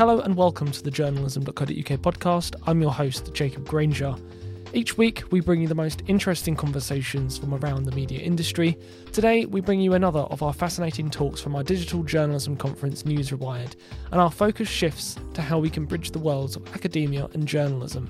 Hello and welcome to the journalism.co.uk podcast. I'm your host, Jacob Granger. Each week, we bring you the most interesting conversations from around the media industry. Today, we bring you another of our fascinating talks from our digital journalism conference, News Rewired, and our focus shifts to how we can bridge the worlds of academia and journalism.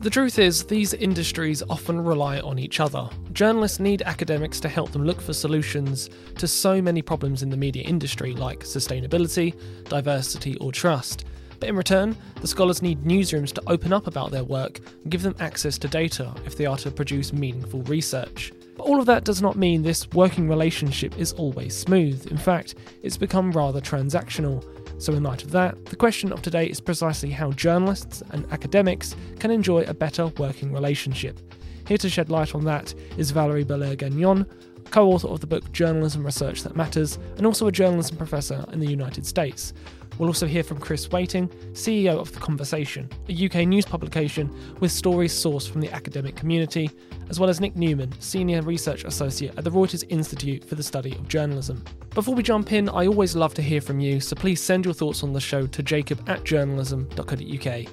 The truth is, these industries often rely on each other. Journalists need academics to help them look for solutions to so many problems in the media industry, like sustainability, diversity, or trust. But in return, the scholars need newsrooms to open up about their work and give them access to data if they are to produce meaningful research. But all of that does not mean this working relationship is always smooth. In fact, it's become rather transactional. So, in light of that, the question of today is precisely how journalists and academics can enjoy a better working relationship. Here to shed light on that is Valerie Belair Gagnon, co author of the book Journalism Research That Matters, and also a journalism professor in the United States. We'll also hear from Chris Waiting, CEO of The Conversation, a UK news publication with stories sourced from the academic community, as well as Nic Newman, Senior Research Associate at the Reuters Institute for the Study of Journalism. Before we jump in, I always love to hear from you, so please send your thoughts on the show to jacob at journalism.co.uk.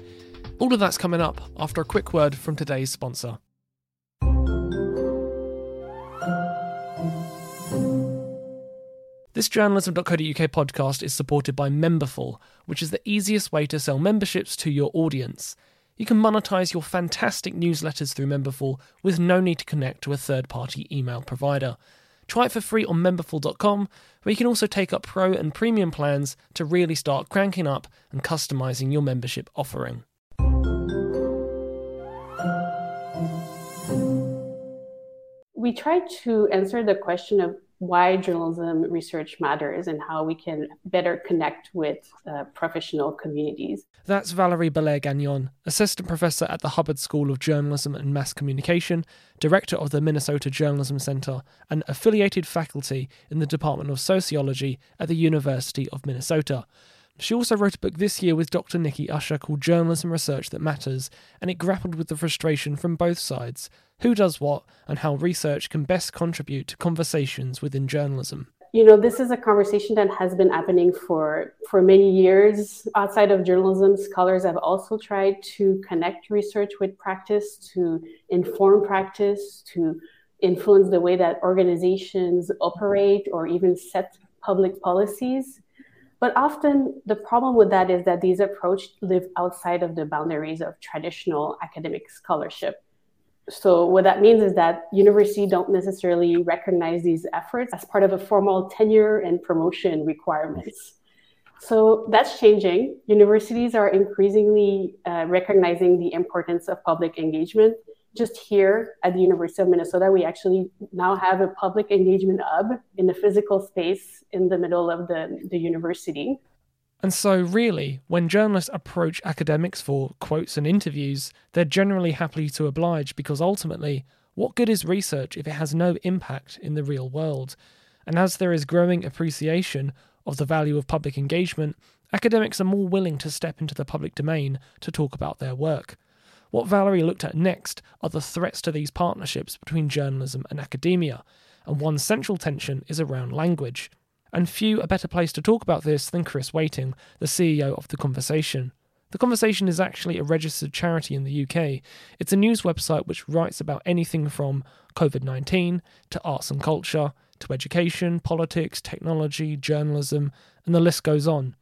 All of that's coming up after a quick word from today's sponsor. This journalism.co.uk podcast is supported by Memberful, which is the easiest way to sell memberships to your audience. You can monetize your fantastic newsletters through Memberful with no need to connect to a third party email provider. Try it for free on memberful.com, where you can also take up pro and premium plans to really start cranking up and customizing your membership offering. We try to answer the question of why journalism research matters and how we can better connect with uh, professional communities. That's Valerie Belair Gagnon, Assistant Professor at the Hubbard School of Journalism and Mass Communication, Director of the Minnesota Journalism Center, and affiliated faculty in the Department of Sociology at the University of Minnesota. She also wrote a book this year with Dr. Nikki Usher called Journalism Research That Matters, and it grappled with the frustration from both sides who does what, and how research can best contribute to conversations within journalism. You know, this is a conversation that has been happening for, for many years. Outside of journalism, scholars have also tried to connect research with practice, to inform practice, to influence the way that organizations operate or even set public policies. But often the problem with that is that these approaches live outside of the boundaries of traditional academic scholarship. So what that means is that universities don't necessarily recognize these efforts as part of a formal tenure and promotion requirements. So that's changing. Universities are increasingly uh, recognizing the importance of public engagement just here at the University of Minnesota, we actually now have a public engagement hub in the physical space in the middle of the, the university. And so, really, when journalists approach academics for quotes and interviews, they're generally happy to oblige because ultimately, what good is research if it has no impact in the real world? And as there is growing appreciation of the value of public engagement, academics are more willing to step into the public domain to talk about their work. What Valerie looked at next are the threats to these partnerships between journalism and academia, and one central tension is around language. And few a better place to talk about this than Chris Waiting, the CEO of The Conversation. The Conversation is actually a registered charity in the UK. It's a news website which writes about anything from COVID 19 to arts and culture to education, politics, technology, journalism, and the list goes on.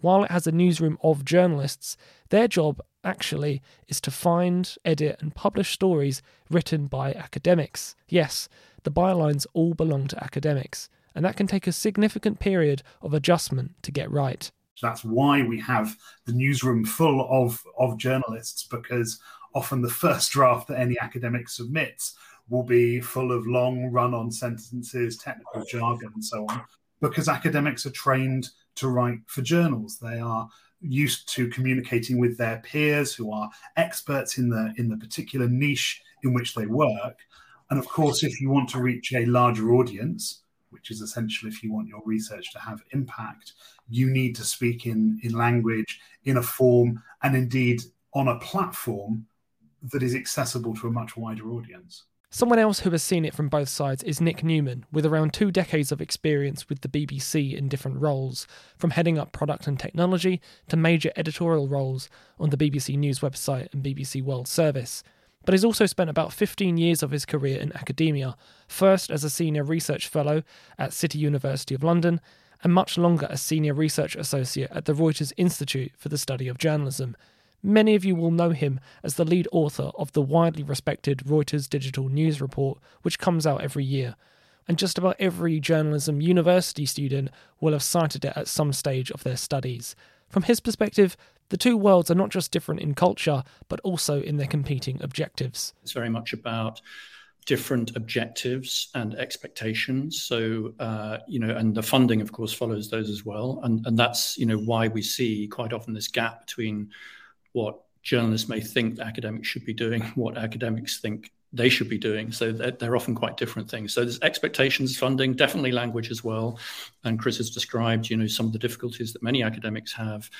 While it has a newsroom of journalists, their job actually is to find, edit, and publish stories written by academics. Yes, the bylines all belong to academics, and that can take a significant period of adjustment to get right. So that's why we have the newsroom full of, of journalists, because often the first draft that any academic submits will be full of long run on sentences, technical jargon, and so on, because academics are trained to write for journals. They are used to communicating with their peers who are experts in the in the particular niche in which they work and of course if you want to reach a larger audience which is essential if you want your research to have impact you need to speak in in language in a form and indeed on a platform that is accessible to a much wider audience Someone else who has seen it from both sides is Nic Newman, with around two decades of experience with the BBC in different roles, from heading up product and technology to major editorial roles on the BBC News website and BBC World Service. But he's also spent about 15 years of his career in academia, first as a senior research fellow at City University of London, and much longer as senior research associate at the Reuters Institute for the Study of Journalism. Many of you will know him as the lead author of the widely respected Reuters Digital News Report, which comes out every year. And just about every journalism university student will have cited it at some stage of their studies. From his perspective, the two worlds are not just different in culture, but also in their competing objectives. It's very much about different objectives and expectations. So, uh, you know, and the funding, of course, follows those as well. And, and that's, you know, why we see quite often this gap between what journalists may think academics should be doing, what academics think they should be doing. So they're, often quite different things. So there's expectations, funding, definitely language as well. And Chris has described, you know, some of the difficulties that many academics have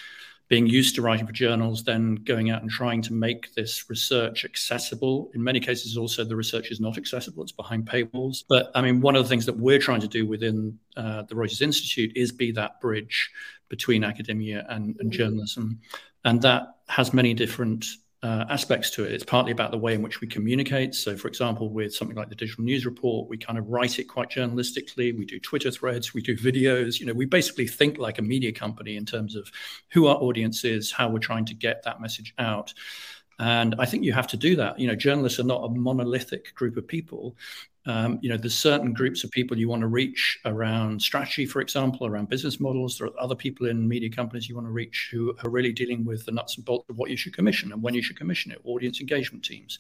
being used to writing for journals, then going out and trying to make this research accessible. In many cases, also the research is not accessible; it's behind paywalls. But I mean, one of the things that we're trying to do within uh, the Reuters Institute is be that bridge between academia and, and journalism, and that has many different uh, aspects to it. It's partly about the way in which we communicate. So, for example, with something like the digital news report, we kind of write it quite journalistically. We do Twitter threads, we do videos. You know, we basically think like a media company in terms of who our audience is, how we're trying to get that message out. And I think you have to do that. You know, journalists are not a monolithic group of people. Um, you know, there's certain groups of people you want to reach around strategy, for example, around business models. There are other people in media companies you want to reach who are really dealing with the nuts and bolts of what you should commission and when you should commission it. Audience engagement teams,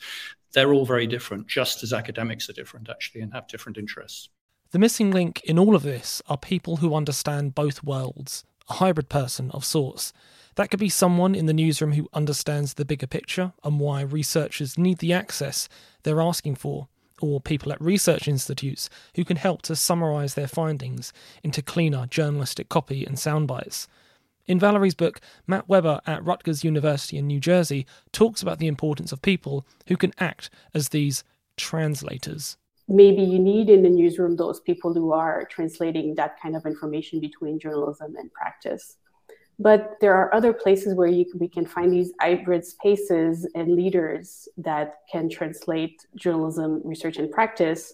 they're all very different, just as academics are different actually and have different interests. The missing link in all of this are people who understand both worlds, a hybrid person of sorts. That could be someone in the newsroom who understands the bigger picture and why researchers need the access they're asking for or people at research institutes who can help to summarise their findings into cleaner journalistic copy and soundbites. In Valerie's book, Matt Weber at Rutgers University in New Jersey talks about the importance of people who can act as these translators. Maybe you need in the newsroom those people who are translating that kind of information between journalism and practice. But there are other places where you, we can find these hybrid spaces and leaders that can translate journalism, research, and practice.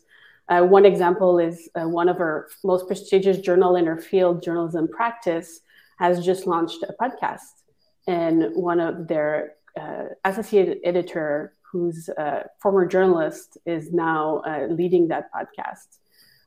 Uh, one example is uh, one of our most prestigious journal in our field, Journalism Practice, has just launched a podcast. And one of their uh, associate editor, who's a former journalist, is now uh, leading that podcast.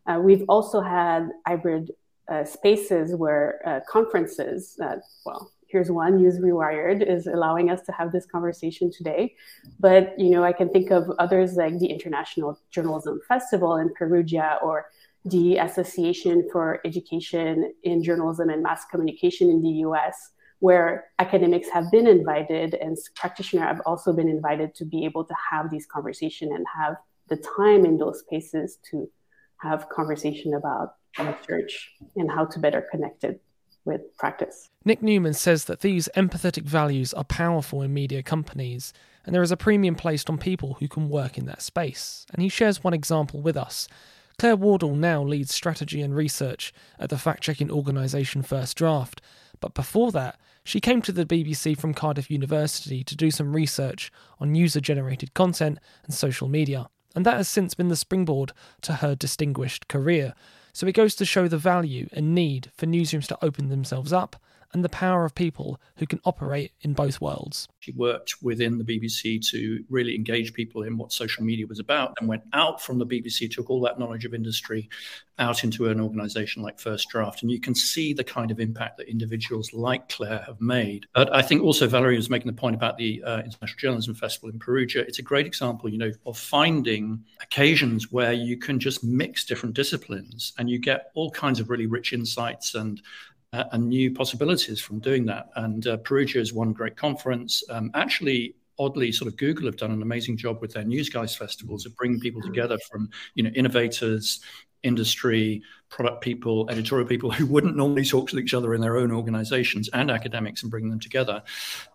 Uh, we've also had hybrid uh, spaces where uh, conferences, uh, well, here's one, News Rewired is allowing us to have this conversation today. But, you know, I can think of others like the International Journalism Festival in Perugia or the Association for Education in Journalism and Mass Communication in the US, where academics have been invited and practitioners have also been invited to be able to have these conversations and have the time in those spaces to have conversation about research and how to better connect it with practice. Nic Newman says that these empathetic values are powerful in media companies, and there is a premium placed on people who can work in that space. And he shares one example with us. Claire Wardle now leads strategy and research at the fact checking organisation First Draft, but before that, she came to the BBC from Cardiff University to do some research on user generated content and social media, and that has since been the springboard to her distinguished career. So it goes to show the value and need for newsrooms to open themselves up and the power of people who can operate in both worlds. She worked within the BBC to really engage people in what social media was about and went out from the BBC, took all that knowledge of industry out into an organization like First Draft. And you can see the kind of impact that individuals like Claire have made. But I think also Valerie was making the point about the uh, International Journalism Festival in Perugia. It's a great example, you know, of finding occasions where you can just mix different disciplines and you get all kinds of really rich insights and uh, and new possibilities from doing that. And uh, Perugia is one great conference. Um, actually, oddly, sort of Google have done an amazing job with their Newsgeist festivals of bringing people together from, you know, innovators, industry, product people, editorial people who wouldn't normally talk to each other in their own organizations and academics and bring them together.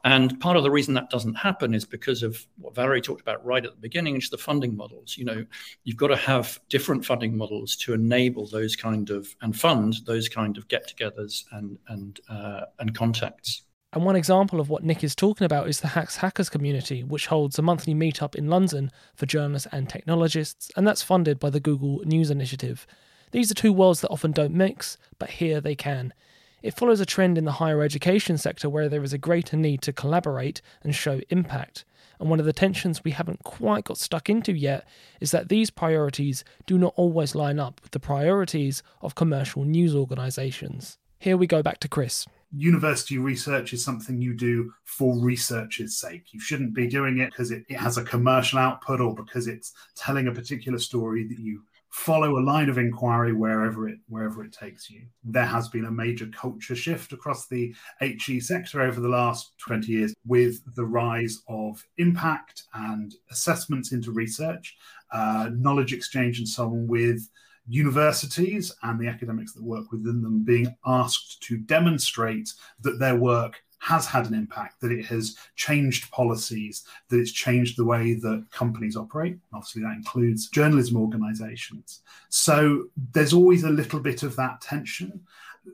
And part of the reason that doesn't happen is because of what Valerie talked about right at the beginning, which is the funding models. You know, you've got to have different funding models to enable those kind of and fund those kind of get-togethers and and uh, and contacts. And one example of what Nic is talking about is the Hacks Hackers community, which holds a monthly meetup in London for journalists and technologists, and that's funded by the Google News Initiative. These are two worlds that often don't mix, but here they can. It follows a trend in the higher education sector where there is a greater need to collaborate and show impact. And one of the tensions we haven't quite got stuck into yet is that these priorities do not always line up with the priorities of commercial news organisations. Here we go back to Chris university research is something you do for research's sake. You shouldn't be doing it because it, it, has a commercial output or because it's telling a particular story that you follow a line of inquiry wherever it wherever it takes you. There has been a major culture shift across the HE sector over the last 20 years with the rise of impact and assessments into research, uh, knowledge exchange and so on with universities and the academics that work within them being asked to demonstrate that their work has had an impact, that it has changed policies, that it's changed the way that companies operate. Obviously, that includes journalism organizations. So there's always a little bit of that tension.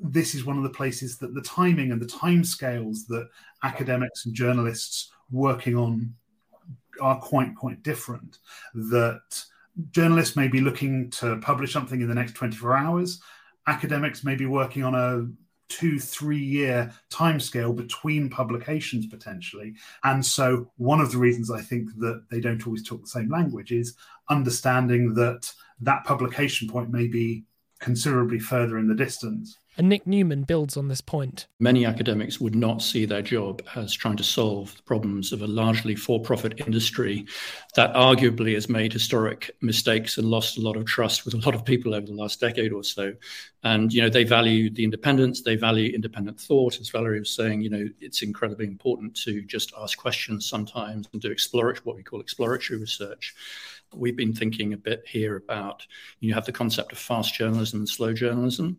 This is one of the places that the timing and the timescales that academics and journalists working on are quite, quite different. That journalists may be looking to publish something in the next 24 hours. Academics may be working on a two, three year timescale between publications potentially. And so, one of the reasons I think that they don't always talk the same language is understanding that that publication point may be considerably further in the distance. And Nic Newman builds on this point. Many academics would not see their job as trying to solve the problems of a largely for profit industry that arguably has made historic mistakes and lost a lot of trust with a lot of people over the last decade or so. And, you know, they value the independence, they value independent thought. As Valerie was saying, you know, it's incredibly important to just ask questions sometimes and do exploratory, what we call exploratory research we've been thinking a bit here about you have the concept of fast journalism and slow journalism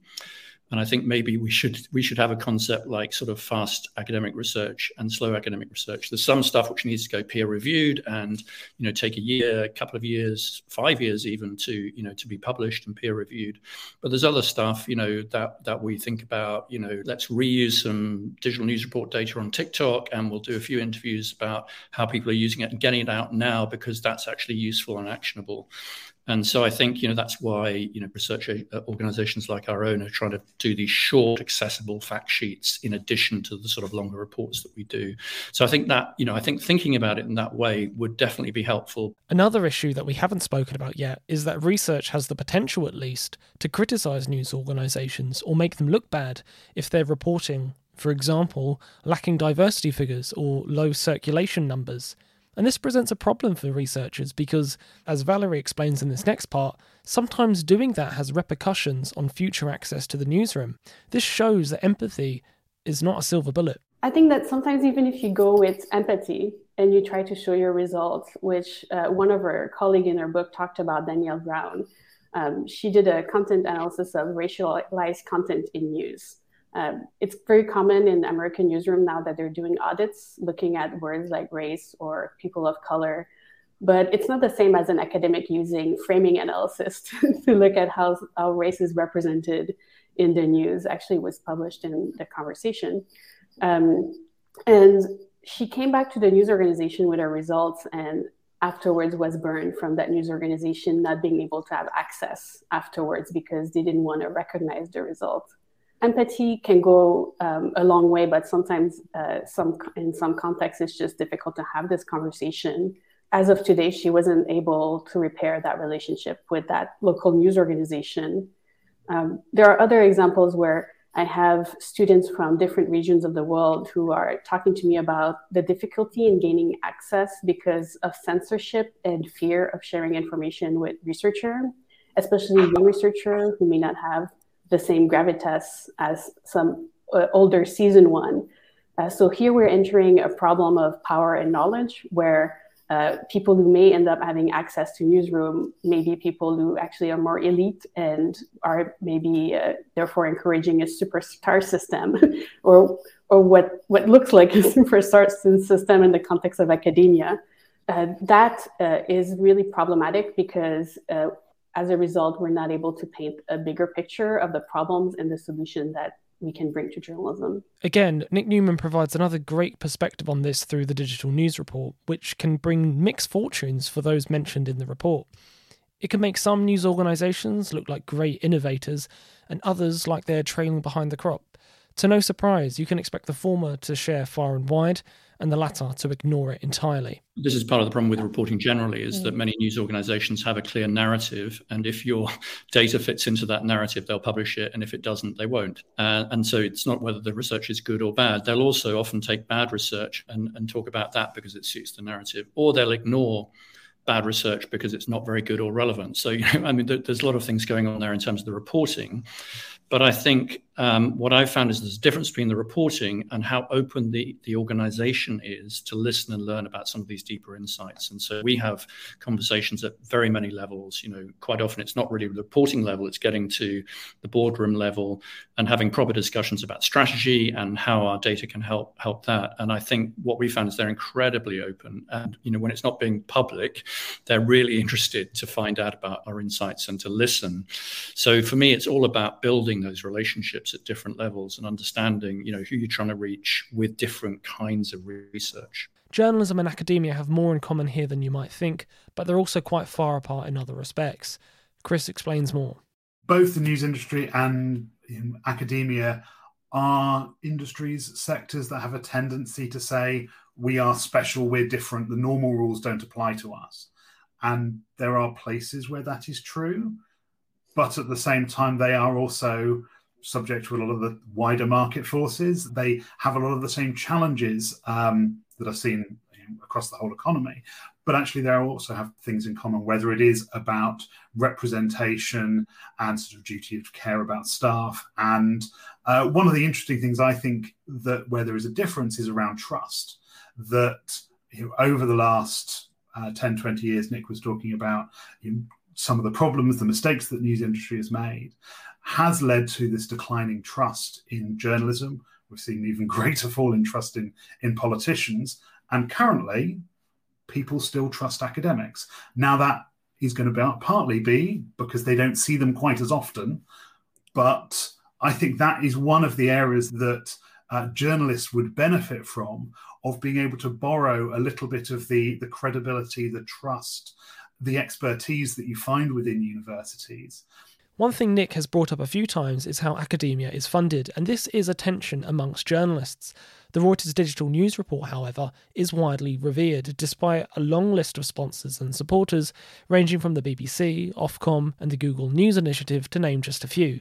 and I think maybe we should we should have a concept like sort of fast academic research and slow academic research. There's some stuff which needs to go peer reviewed and you know take a year, a couple of years, five years even to you know to be published and peer reviewed. But there's other stuff you know that that we think about. You know, let's reuse some digital news report data on TikTok and we'll do a few interviews about how people are using it and getting it out now because that's actually useful and actionable. And so I think you know that's why you know research uh, organisations like our own are trying to do these short, accessible fact sheets in addition to the sort of longer reports that we do. So I think that you know I think thinking about it in that way would definitely be helpful. Another issue that we haven't spoken about yet is that research has the potential, at least, to criticise news organisations or make them look bad if they're reporting, for example, lacking diversity figures or low circulation numbers. And this presents a problem for researchers because, as Valerie explains in this next part, sometimes doing that has repercussions on future access to the newsroom. This shows that empathy is not a silver bullet. I think that sometimes, even if you go with empathy and you try to show your results, which uh, one of our colleagues in her book talked about, Danielle Brown, um, she did a content analysis of racialized content in news. Um, it's very common in American newsroom now that they're doing audits looking at words like race or people of color. But it's not the same as an academic using framing analysis to look at how, how race is represented in the news. Actually, was published in the conversation. Um, and she came back to the news organization with her results and afterwards was burned from that news organization not being able to have access afterwards because they didn't want to recognize the results empathy can go um, a long way, but sometimes uh, some in some contexts it's just difficult to have this conversation. As of today, she wasn't able to repair that relationship with that local news organization. Um, there are other examples where I have students from different regions of the world who are talking to me about the difficulty in gaining access because of censorship and fear of sharing information with researcher, especially young researcher who may not have the same gravitas as some uh, older season one. Uh, so here we're entering a problem of power and knowledge where uh, people who may end up having access to newsroom may be people who actually are more elite and are maybe uh, therefore encouraging a superstar system or or what what looks like a superstar system in the context of academia. Uh, that uh, is really problematic because uh, as a result, we're not able to paint a bigger picture of the problems and the solution that we can bring to journalism. Again, Nic Newman provides another great perspective on this through the digital news report, which can bring mixed fortunes for those mentioned in the report. It can make some news organisations look like great innovators and others like they're trailing behind the crop. To no surprise, you can expect the former to share far and wide and the latter to ignore it entirely. This is part of the problem with reporting generally is that many news organizations have a clear narrative and if your data fits into that narrative they'll publish it and if it doesn't they won't. Uh, and so it's not whether the research is good or bad. They'll also often take bad research and, and talk about that because it suits the narrative or they'll ignore bad research because it's not very good or relevant. So, you know, I mean, there's a lot of things going on there in terms of the reporting. But I think um, what I've found is there's a difference between the reporting and how open the, the organization is to listen and learn about some of these deeper insights. And so we have conversations at very many levels. You know, quite often it's not really the reporting level, it's getting to the boardroom level and having proper discussions about strategy and how our data can help help that. And I think what we found is they're incredibly open. And, you know, when it's not being public, they're really interested to find out about our insights and to listen. So for me, it's all about building those relationships at different levels and understanding, you know, who you're trying to reach with different kinds of research. Journalism and academia have more in common here than you might think, but they're also quite far apart in other respects. Chris explains more. Both the news industry and academia are industries, sectors that have a tendency to say, we are special, we're different, the normal rules don't apply to us. And there are places where that is true but at the same time, they are also subject to a lot of the wider market forces. They have a lot of the same challenges um, that are seen across the whole economy. But actually, they also have things in common, whether it is about representation and sort of duty of care about staff. And uh, one of the interesting things I think that where there is a difference is around trust. That you know, over the last uh, 10, 20 years, Nic was talking about you know, some of the problems, the mistakes that the news industry has made, has led to this declining trust in journalism. We've seen an even greater fall in trust in, in politicians. And currently, people still trust academics. Now, that is going to be, partly be because they don't see them quite as often. But I think that is one of the areas that uh, journalists would benefit from of being able to borrow a little bit of the, the credibility, the trust, the expertise that you find within universities. One thing Nic has brought up a few times is how academia is funded, and this is a tension amongst journalists. The Reuters Digital News Report, however, is widely revered, despite a long list of sponsors and supporters, ranging from the BBC, Ofcom, and the Google News Initiative, to name just a few.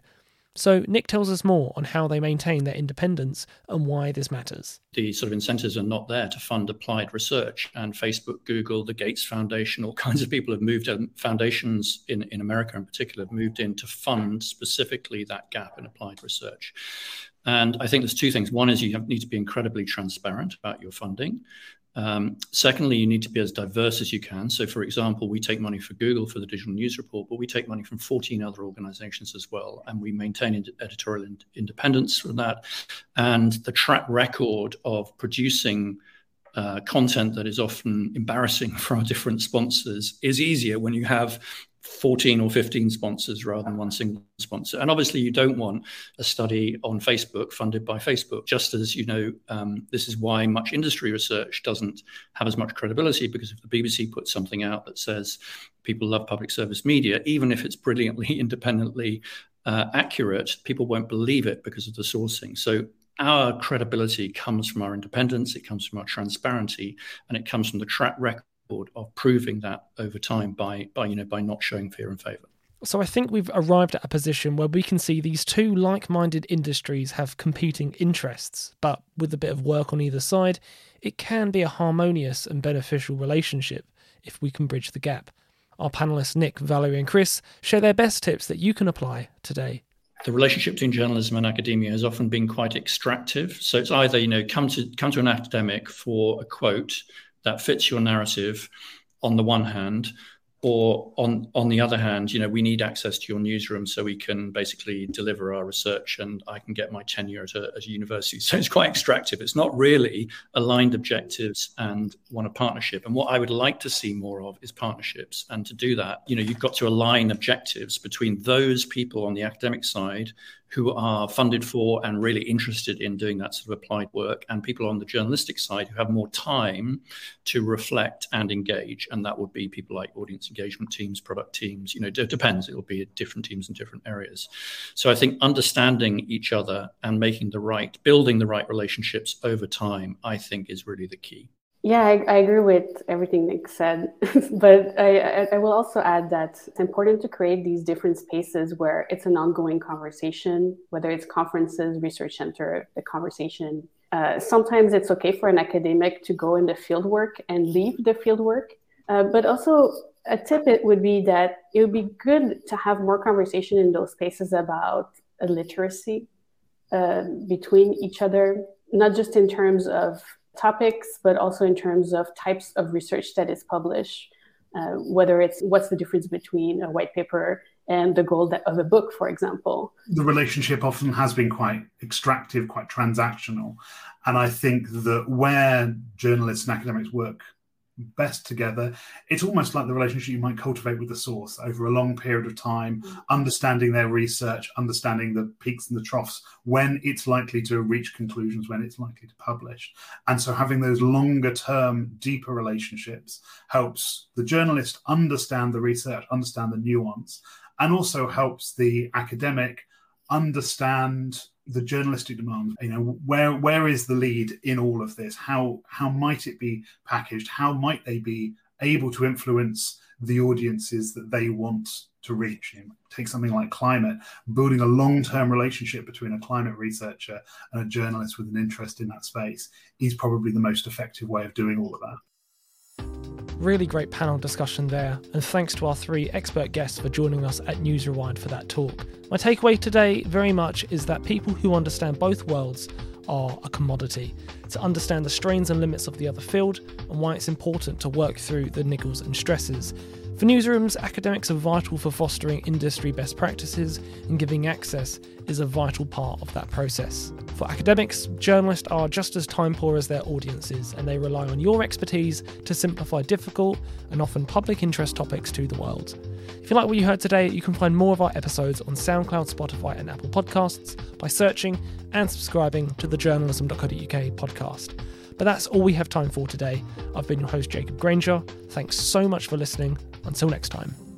So, Nic tells us more on how they maintain their independence and why this matters. The sort of incentives are not there to fund applied research. And Facebook, Google, the Gates Foundation, all kinds of people have moved, in, foundations in, in America in particular, have moved in to fund specifically that gap in applied research. And I think there's two things. One is you have, need to be incredibly transparent about your funding. Um, secondly, you need to be as diverse as you can. So, for example, we take money for Google for the digital news report, but we take money from 14 other organizations as well. And we maintain editorial in- independence from that. And the track record of producing uh, content that is often embarrassing for our different sponsors is easier when you have 14 or 15 sponsors rather than one single sponsor. And obviously, you don't want a study on Facebook funded by Facebook, just as you know, um, this is why much industry research doesn't have as much credibility because if the BBC puts something out that says people love public service media, even if it's brilliantly independently uh, accurate, people won't believe it because of the sourcing. So our credibility comes from our independence, it comes from our transparency, and it comes from the track record of proving that over time by by you know by not showing fear and favor. So I think we've arrived at a position where we can see these two like-minded industries have competing interests, but with a bit of work on either side, it can be a harmonious and beneficial relationship if we can bridge the gap. Our panelists Nic, Valerie, and Chris share their best tips that you can apply today the relationship between journalism and academia has often been quite extractive. So it's either you know come to come to an academic for a quote that fits your narrative on the one hand, or on on the other hand, you know, we need access to your newsroom so we can basically deliver our research, and I can get my tenure at a, at a university. So it's quite extractive. It's not really aligned objectives and one a partnership. And what I would like to see more of is partnerships. And to do that, you know, you've got to align objectives between those people on the academic side who are funded for and really interested in doing that sort of applied work, and people on the journalistic side who have more time to reflect and engage. And that would be people like audience engagement teams, product teams. You know, it depends. It will be different teams in different areas. So I think understanding each other and making the right, building the right relationships over time, I think is really the key. Yeah, I, I, agree with everything Nic said, but I, I, will also add that it's important to create these different spaces where it's an ongoing conversation, whether it's conferences, research center, the conversation. Uh, sometimes it's okay for an academic to go in the fieldwork and leave the fieldwork, uh, but also a tip it would be that it would be good to have more conversation in those spaces about literacy uh, between each other, not just in terms of topics, but also in terms of types of research that is published, uh, whether it's what's the difference between a white paper and the goal of a book, for example. The relationship often has been quite extractive, quite transactional. And I think that where journalists and academics work best together. It's almost like the relationship you might cultivate with the source over a long period of time, mm. understanding their research, understanding the peaks and the troughs, when it's likely to reach conclusions, when it's likely to publish. And so having those longer term, deeper relationships helps the journalist understand the research, understand the nuance, and also helps the academic understand the journalistic demand you know where where is the lead in all of this? How how might it be packaged? How might they be able to influence the audiences that they want to reach? Take something like climate building a long-term relationship between a climate researcher and a journalist with an interest in that space is probably the most effective way of doing all of that Really great panel discussion there, and thanks to our three expert guests for joining us at News Rewired for that talk. My takeaway today very much is that people who understand both worlds are a commodity. To understand the strains and limits of the other field and why it's important to work through the niggles and stresses. For newsrooms, academics are vital for fostering industry best practices, and giving access is a vital part of that process. For academics, journalists are just as time poor as their audiences, and they rely on your expertise to simplify difficult and often public interest topics to the world. If you like what you heard today, you can find more of our episodes on SoundCloud, Spotify, and Apple Podcasts by searching and subscribing to the journalism.co.uk podcast. But that's all we have time for today. I've been your host, Jacob Granger. Thanks so much for listening. Until next time.